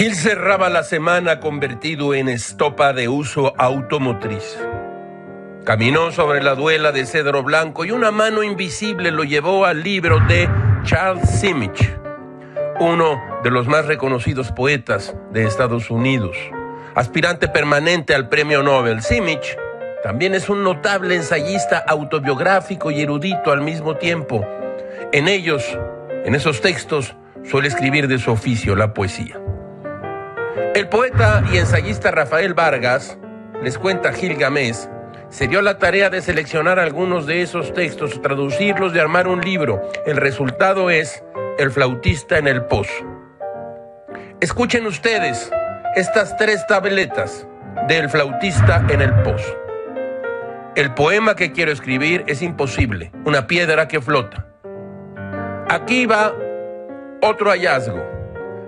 Él cerraba la semana convertido en estopa de uso automotriz. Caminó sobre la duela de cedro blanco y una mano invisible lo llevó al libro de Charles Simic, uno de los más reconocidos poetas de Estados Unidos, aspirante permanente al premio Nobel. Simic también es un notable ensayista autobiográfico y erudito al mismo tiempo. En ellos, en esos textos, suele escribir de su oficio la poesía. El poeta y ensayista Rafael Vargas, les cuenta Gil Gamés, se dio la tarea de seleccionar algunos de esos textos, traducirlos y armar un libro. El resultado es El flautista en el pozo. Escuchen ustedes estas tres tabletas del flautista en el pozo. El poema que quiero escribir es imposible, una piedra que flota. Aquí va otro hallazgo.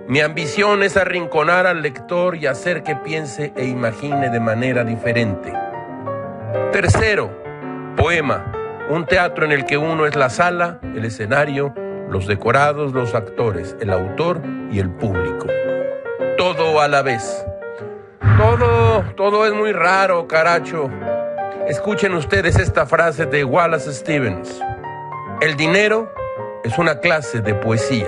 Mi ambición es arrinconar al lector y hacer que piense e imagine de manera diferente. Tercero, poema, un teatro en el que uno es la sala, el escenario, los decorados, los actores, el autor y el público. Todo a la vez. Todo, todo es muy raro, caracho. Escuchen ustedes esta frase de Wallace Stevens. El dinero es una clase de poesía.